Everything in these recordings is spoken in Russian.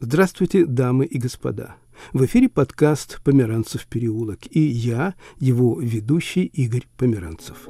Здравствуйте, дамы и господа. В эфире подкаст «Померанцев переулок» и я, его ведущий Игорь Померанцев.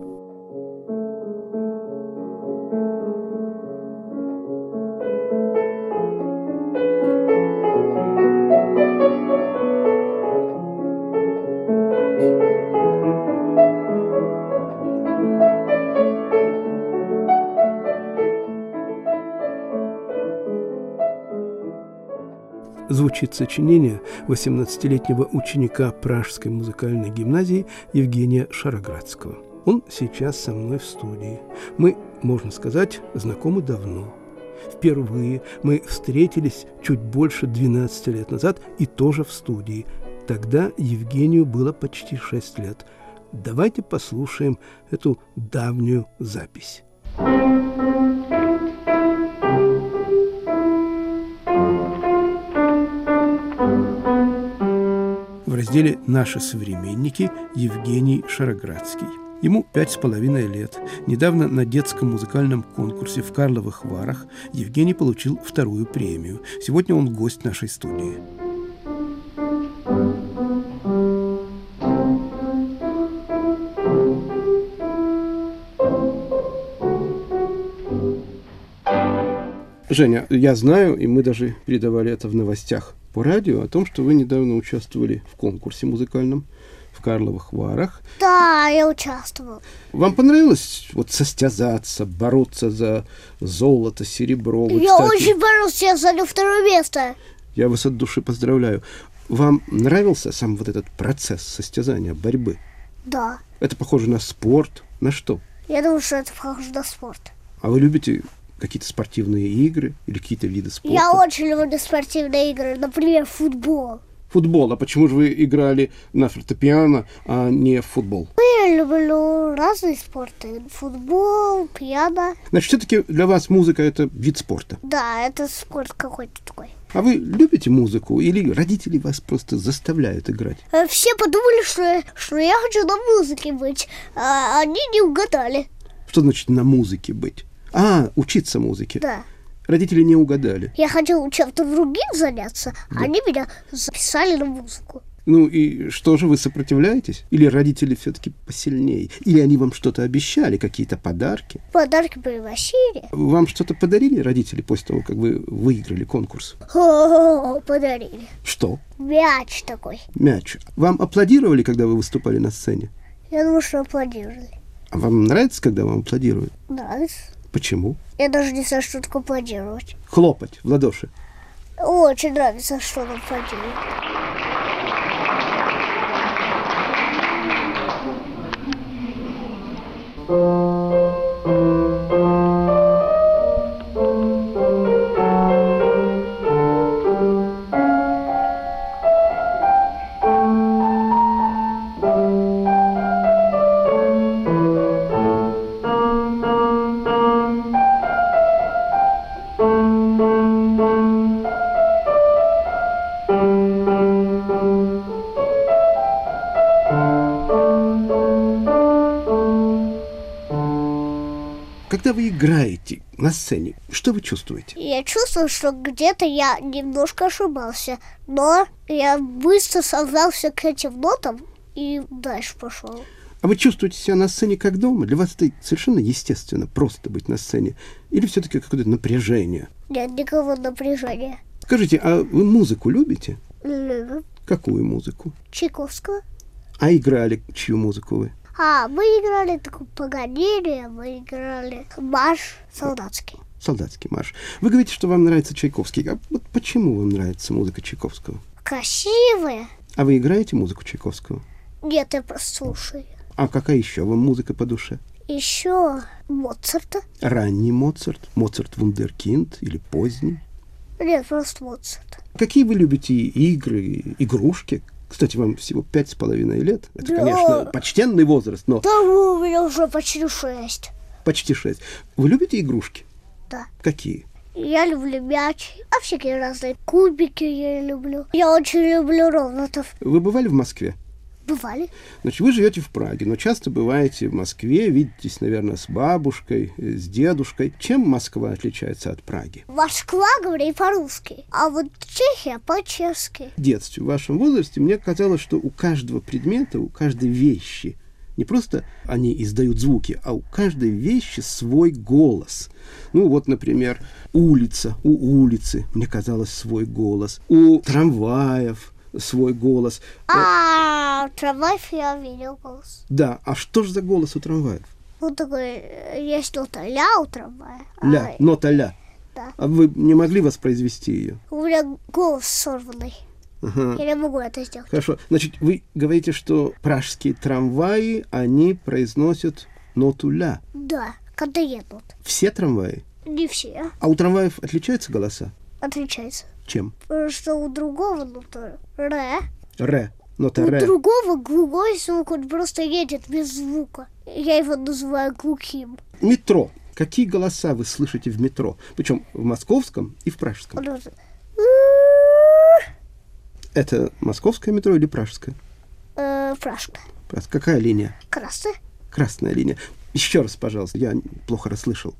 Звучит сочинение 18-летнего ученика Пражской музыкальной гимназии Евгения Шароградского. Он сейчас со мной в студии. Мы, можно сказать, знакомы давно. Впервые мы встретились чуть больше 12 лет назад и тоже в студии. Тогда Евгению было почти 6 лет. Давайте послушаем эту давнюю запись. Разделе «Наши современники» Евгений Шароградский. Ему пять с половиной лет. Недавно на детском музыкальном конкурсе в Карловых Варах Евгений получил вторую премию. Сегодня он гость нашей студии. Женя, я знаю, и мы даже передавали это в новостях по радио о том, что вы недавно участвовали в конкурсе музыкальном в Карловых Варах. Да, я участвовал. Вам понравилось вот состязаться, бороться за золото, серебро? Вы, я кстати, очень боролся, я занял второе место. Я вас от души поздравляю. Вам нравился сам вот этот процесс состязания, борьбы? Да. Это похоже на спорт? На что? Я думаю, что это похоже на спорт. А вы любите какие-то спортивные игры или какие-то виды спорта? Я очень люблю спортивные игры, например, футбол. Футбол. А почему же вы играли на фортепиано, а не в футбол? Я люблю разные спорты. Футбол, пиано. Значит, все-таки для вас музыка – это вид спорта? Да, это спорт какой-то такой. А вы любите музыку или родители вас просто заставляют играть? Э, все подумали, что, что я хочу на музыке быть, а они не угадали. Что значит на музыке быть? А, учиться музыке. Да. Родители не угадали. Я хотела чем-то другим заняться, да. а они меня записали на музыку. Ну и что же, вы сопротивляетесь? Или родители все-таки посильнее? Или они вам что-то обещали, какие-то подарки? Подарки приносили. Вам что-то подарили родители после того, как вы выиграли конкурс? О, подарили. Что? Мяч такой. Мяч. Вам аплодировали, когда вы выступали на сцене? Я думаю, что аплодировали. А вам нравится, когда вам аплодируют? Нравится. Почему? Я даже не знаю, что такое аплодировать. Хлопать в ладоши. Очень нравится, что он аплодирует. Когда на сцене, что вы чувствуете? Я чувствую, что где-то я немножко ошибался, но я быстро собрался к этим нотам и дальше пошел. А вы чувствуете себя на сцене как дома? Для вас это совершенно естественно, просто быть на сцене? Или все-таки какое-то напряжение? Нет никакого напряжения. Скажите, а вы музыку любите? Люблю. Какую музыку? Чайковского. А играли чью музыку вы? А, мы играли такую Паганини, мы играли марш солдатский. Солдатский марш. Вы говорите, что вам нравится Чайковский. А вот почему вам нравится музыка Чайковского? Красивая. А вы играете музыку Чайковского? Нет, я просто слушаю. А какая еще вам музыка по душе? Еще Моцарта. Ранний Моцарт? Моцарт Вундеркинд или поздний? Нет, просто Моцарт. Какие вы любите игры, игрушки? Кстати, вам всего пять с половиной лет. Это, да. конечно, почтенный возраст, но... Да, у меня уже почти шесть. Почти шесть. Вы любите игрушки? Да. Какие? Я люблю мяч, а всякие разные кубики я люблю. Я очень люблю роботов. Вы бывали в Москве? Бывали. Значит, вы живете в Праге, но часто бываете в Москве, видитесь, наверное, с бабушкой, э, с дедушкой. Чем Москва отличается от Праги? Москва говорит по-русски, а вот Чехия по-чешски. В детстве, в вашем возрасте, мне казалось, что у каждого предмета, у каждой вещи, не просто они издают звуки, а у каждой вещи свой голос. Ну вот, например, улица, у улицы, мне казалось, свой голос. У трамваев, свой голос. А, трамваев я видел голос. Да, а что же за голос у трамваев? Ну, такой, э, есть нота ля у трамвая. Ля, А, нота ля. Да. А вы не могли воспроизвести ее? У меня голос сорванный. Ага. Я не могу это сделать. Хорошо. Значит, вы говорите, что пражские трамваи, они произносят ноту ля. Да, когда едут. Все трамваи? Не все. А у трамваев отличаются голоса? Отличается. Чем? Потому что у другого нота ре. Ре. Нота У ре. другого глухой звук, он просто едет без звука. Я его называю глухим. Метро. Какие голоса вы слышите в метро? Причем в московском и в пражском. Это московское метро или пражское? Э, Пражка. Пражское. Какая линия? Красная. Красная линия. Еще раз, пожалуйста, я плохо расслышал.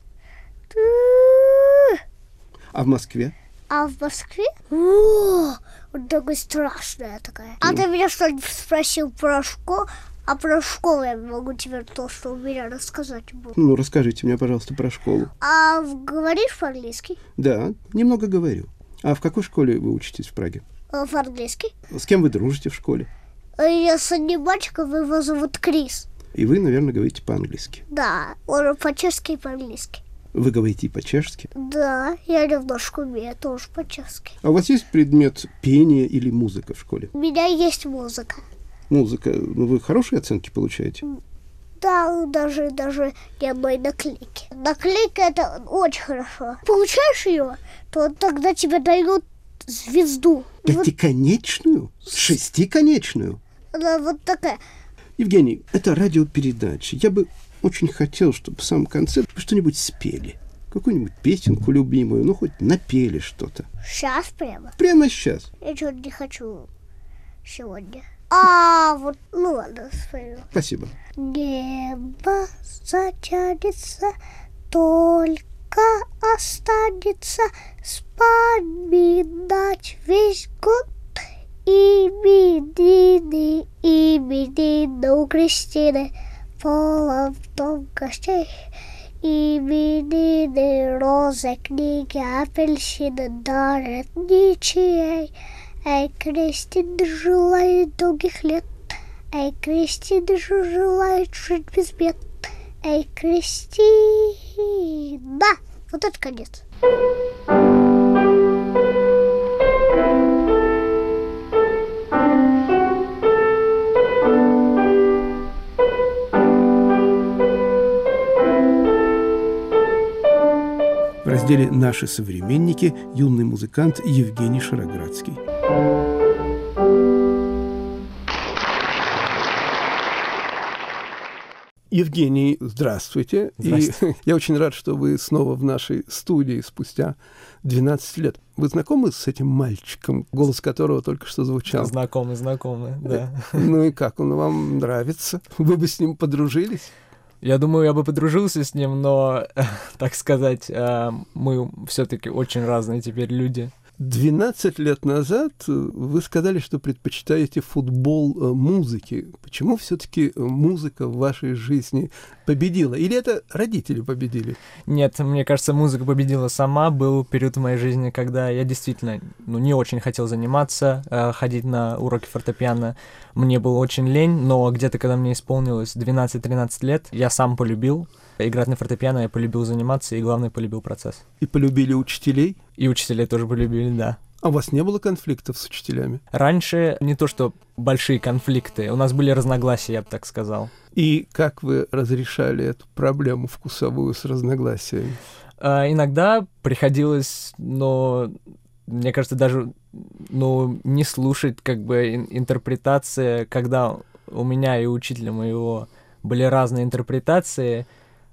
А в Москве? А в Москве? О, вот такая страшная такая. А ты меня что-нибудь спросил про школу? А про школу я могу тебе то, что у меня рассказать буду. Ну, расскажите мне, пожалуйста, про школу. А в- говоришь по-английски? Да, немного говорю. А в какой школе вы учитесь в Праге? Э, По-английски? С кем вы дружите в школе? Э, Я с одним мальчиком, его зовут Крис. И вы, наверное, говорите по-английски. Да, он по-чешски и по-английски. Вы говорите и по-чешски. Да, я немножко умею тоже по-чешски. А у вас есть предмет пения или музыка в школе? У меня есть музыка. Музыка, ну вы хорошие оценки получаете? Да, даже, даже ни одной наклейки. Наклейка это очень хорошо. Получаешь ее, то тогда тебе дают звезду. Вот Пятиконечную? Шестиконечную? она вот такая. Евгений, это радиопередача. Я бы очень хотел, чтобы в самом конце что-нибудь спели. Какую-нибудь песенку любимую, ну хоть напели что-то. Сейчас прямо. Прямо сейчас. Я что-то не хочу сегодня. А, вот, ну ладно, спою. Спасибо. Небо затянется, только останется вспоминать весь год. Именины, именины у Кристины, полон в том гостей. Именины, розы, книги, апельсины дарят ничьей. Эй, Кристин, желает долгих лет. Эй, Кристин, желает жить без бед. Эй, Кристина! Вот это конец. В разделе «Наши современники» юный музыкант Евгений Шароградский. Евгений, здравствуйте. Здравствуйте. И я очень рад, что вы снова в нашей студии спустя 12 лет. Вы знакомы с этим мальчиком, голос которого только что звучал? Знакомы, знакомы, да. Ну и как, он вам нравится? Вы бы с ним подружились? Я думаю, я бы подружился с ним, но, так сказать, э, мы все-таки очень разные теперь люди. 12 лет назад э, вы сказали, что предпочитаете футбол э, музыки. Почему все-таки музыка в вашей жизни победила? Или это родители победили? Нет, мне кажется, музыка победила сама. Был период в моей жизни, когда я действительно ну, не очень хотел заниматься, э, ходить на уроки фортепиано. Мне было очень лень, но где-то, когда мне исполнилось 12-13 лет, я сам полюбил играть на фортепиано, я полюбил заниматься и, главное, полюбил процесс. И полюбили учителей? И учителей тоже полюбили, да. А у вас не было конфликтов с учителями? Раньше не то, что большие конфликты, у нас были разногласия, я бы так сказал. И как вы разрешали эту проблему вкусовую с разногласиями? А, иногда приходилось, но мне кажется, даже ну, не слушать как бы ин- интерпретации, когда у меня и у учителя моего были разные интерпретации,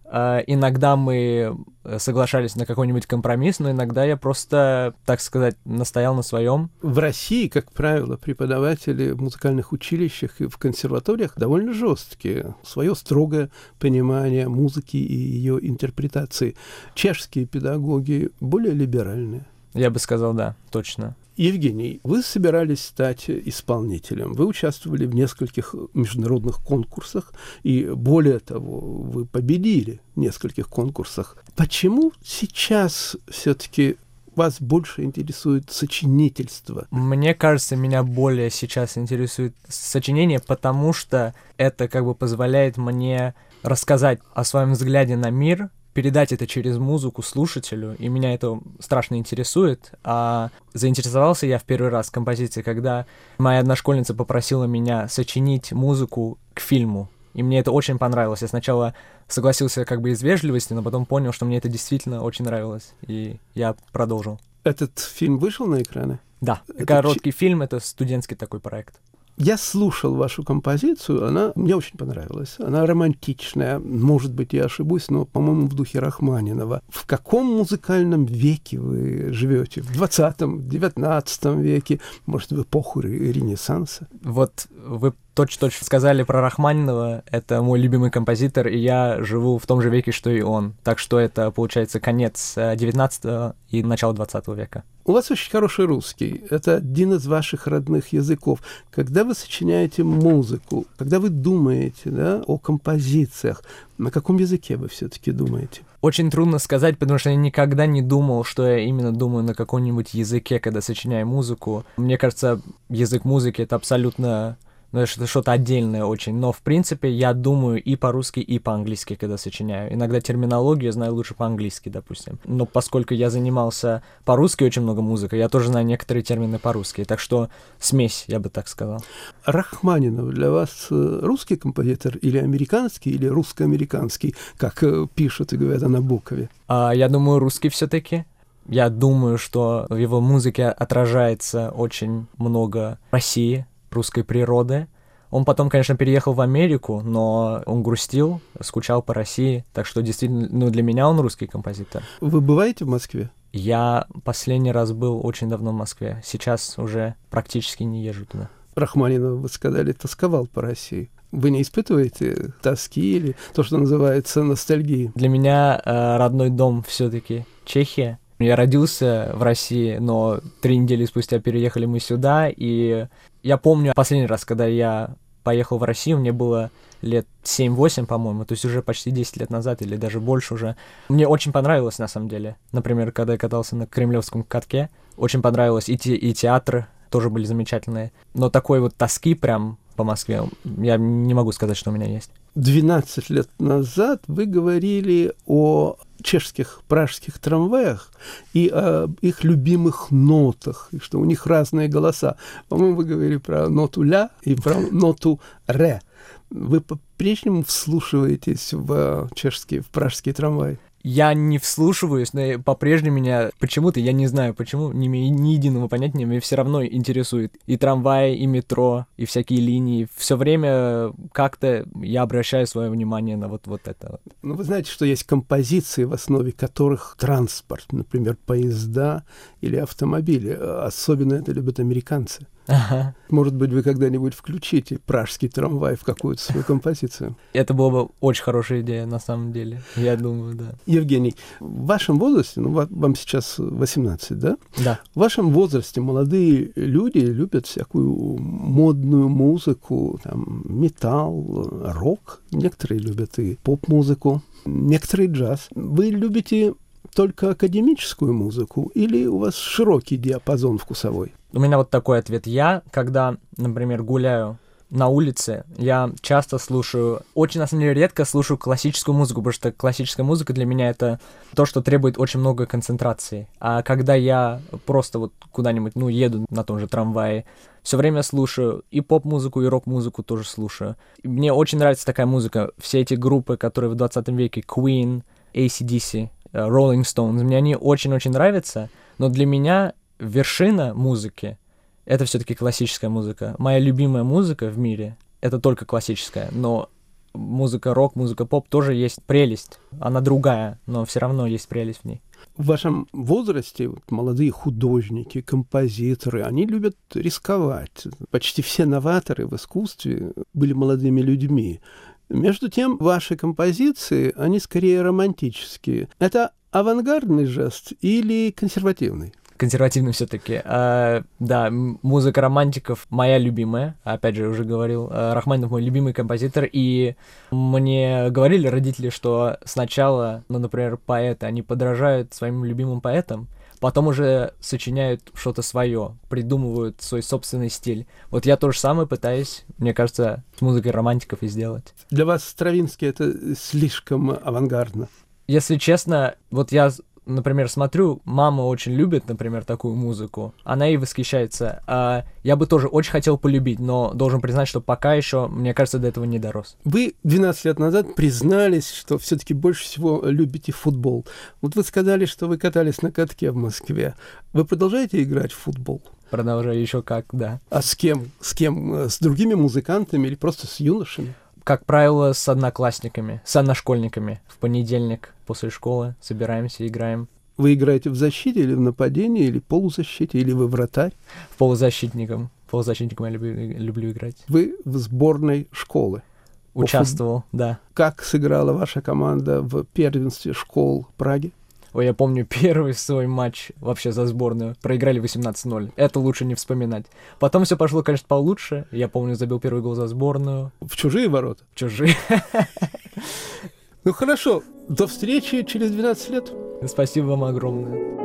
иногда мы соглашались на какой-нибудь компромисс, но иногда я просто, так сказать, настоял на своем. В России, как правило, преподаватели в музыкальных училищах и в консерваториях довольно жесткие. Свое строгое понимание музыки и ее интерпретации. Чешские педагоги более либеральные. Я бы сказал, да, точно. Евгений, вы собирались стать исполнителем. Вы участвовали в нескольких международных конкурсах, и более того, вы победили в нескольких конкурсах. Почему сейчас все-таки вас больше интересует сочинительство? Мне кажется, меня более сейчас интересует сочинение, потому что это как бы позволяет мне рассказать о своем взгляде на мир передать это через музыку слушателю, и меня это страшно интересует. А заинтересовался я в первый раз композицией, когда моя одна школьница попросила меня сочинить музыку к фильму. И мне это очень понравилось. Я сначала согласился как бы из вежливости, но потом понял, что мне это действительно очень нравилось. И я продолжил. Этот фильм вышел на экраны? Да. Это Короткий ч... фильм — это студентский такой проект. Я слушал вашу композицию, она мне очень понравилась. Она романтичная, может быть, я ошибусь, но, по-моему, в духе Рахманинова. В каком музыкальном веке вы живете? В 20-м, 19 веке? Может, в эпоху Ренессанса? Вот вы точно-точно сказали про Рахманинова. Это мой любимый композитор, и я живу в том же веке, что и он. Так что это, получается, конец 19 э, и начало 20 века. У вас очень хороший русский. Это один из ваших родных языков. Когда вы сочиняете музыку, когда вы думаете да, о композициях, на каком языке вы все-таки думаете? Очень трудно сказать, потому что я никогда не думал, что я именно думаю на каком-нибудь языке, когда сочиняю музыку. Мне кажется, язык музыки — это абсолютно ну, это что-то отдельное очень. Но, в принципе, я думаю и по-русски, и по-английски, когда сочиняю. Иногда терминологию знаю лучше по-английски, допустим. Но поскольку я занимался по-русски очень много музыкой, я тоже знаю некоторые термины по-русски. Так что смесь, я бы так сказал. Рахманинов для вас э, русский композитор или американский, или русско-американский, как э, пишут и говорят на букове? А, я думаю, русский все-таки. Я думаю, что в его музыке отражается очень много России, русской природы. Он потом, конечно, переехал в Америку, но он грустил, скучал по России, так что действительно, ну, для меня он русский композитор. Вы бываете в Москве? Я последний раз был очень давно в Москве, сейчас уже практически не езжу туда. Рахманинов, вы сказали, тосковал по России. Вы не испытываете тоски или то, что называется ностальгией? Для меня э, родной дом все-таки Чехия. Я родился в России, но три недели спустя переехали мы сюда, и я помню последний раз, когда я поехал в Россию, мне было лет 7-8, по-моему, то есть уже почти 10 лет назад или даже больше уже. Мне очень понравилось, на самом деле. Например, когда я катался на Кремлевском катке, очень понравилось. И, те, и театры тоже были замечательные. Но такой вот тоски прям по Москве я не могу сказать, что у меня есть. 12 лет назад вы говорили о чешских пражских трамваях и о их любимых нотах, и что у них разные голоса. По-моему, вы говорили про ноту ля и про ноту ре. Вы по-прежнему вслушиваетесь в чешские, в пражские трамваи? Я не вслушиваюсь, но по-прежнему меня почему-то, я не знаю почему, имею ни единого понятия, меня все равно интересует и трамваи, и метро, и всякие линии. Все время как-то я обращаю свое внимание на вот, вот это. Ну, вы знаете, что есть композиции, в основе которых транспорт, например, поезда или автомобили. Особенно это любят американцы. Ага. Может быть, вы когда-нибудь включите пражский трамвай в какую-то свою композицию. Это была бы очень хорошая идея, на самом деле. Я думаю, да. Евгений, в вашем возрасте, ну, вам сейчас 18, да? Да. В вашем возрасте молодые люди любят всякую модную музыку, там, металл, рок. Некоторые любят и поп-музыку, некоторые джаз. Вы любите только академическую музыку или у вас широкий диапазон вкусовой? У меня вот такой ответ. Я, когда, например, гуляю на улице, я часто слушаю, очень, на самом деле, редко слушаю классическую музыку, потому что классическая музыка для меня это то, что требует очень много концентрации. А когда я просто вот куда-нибудь, ну, еду на том же трамвае, все время слушаю и поп-музыку, и рок-музыку тоже слушаю. И мне очень нравится такая музыка. Все эти группы, которые в 20 веке, Queen, ACDC, Rolling Stones, мне они очень-очень нравятся, но для меня вершина музыки — это все-таки классическая музыка. Моя любимая музыка в мире — это только классическая, но Музыка рок, музыка поп тоже есть прелесть. Она другая, но все равно есть прелесть в ней. В вашем возрасте вот, молодые художники, композиторы, они любят рисковать. Почти все новаторы в искусстве были молодыми людьми. Между тем, ваши композиции, они скорее романтические. Это авангардный жест или консервативный? консервативный все-таки. А, да, музыка романтиков моя любимая. Опять же, уже говорил, а, Рахманинов мой любимый композитор. И мне говорили родители, что сначала, ну, например, поэты, они подражают своим любимым поэтам, потом уже сочиняют что-то свое, придумывают свой собственный стиль. Вот я то же самое пытаюсь, мне кажется, с музыкой романтиков и сделать. Для вас Стравинский это слишком авангардно? Если честно, вот я например, смотрю, мама очень любит, например, такую музыку, она и восхищается. А я бы тоже очень хотел полюбить, но должен признать, что пока еще, мне кажется, до этого не дорос. Вы 12 лет назад признались, что все-таки больше всего любите футбол. Вот вы сказали, что вы катались на катке в Москве. Вы продолжаете играть в футбол? Продолжаю еще как, да. А с кем? С кем? С другими музыкантами или просто с юношами? Как правило, с одноклассниками, с одношкольниками. В понедельник после школы собираемся, играем. Вы играете в защите или в нападении, или полузащите, или вы вратарь? В полузащитником. Полузащитником я люблю, люблю играть. Вы в сборной школы? Участвовал, да. Как сыграла ваша команда в первенстве школ Праги? Ой, я помню первый свой матч вообще за сборную. Проиграли 18-0. Это лучше не вспоминать. Потом все пошло, конечно, получше. Я помню, забил первый гол за сборную. В чужие ворота? В чужие. Ну хорошо, до встречи через 12 лет. Спасибо вам огромное.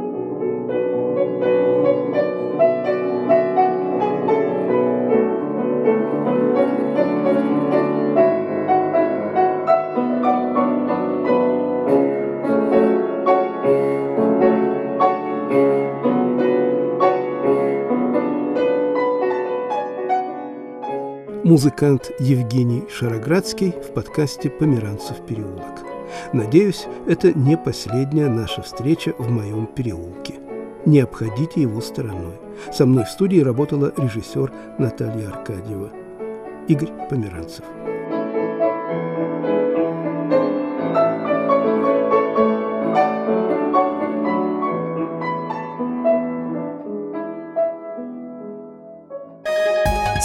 Музыкант Евгений Шароградский в подкасте «Померанцев переулок». Надеюсь, это не последняя наша встреча в моем переулке. Не обходите его стороной. Со мной в студии работала режиссер Наталья Аркадьева. Игорь Померанцев.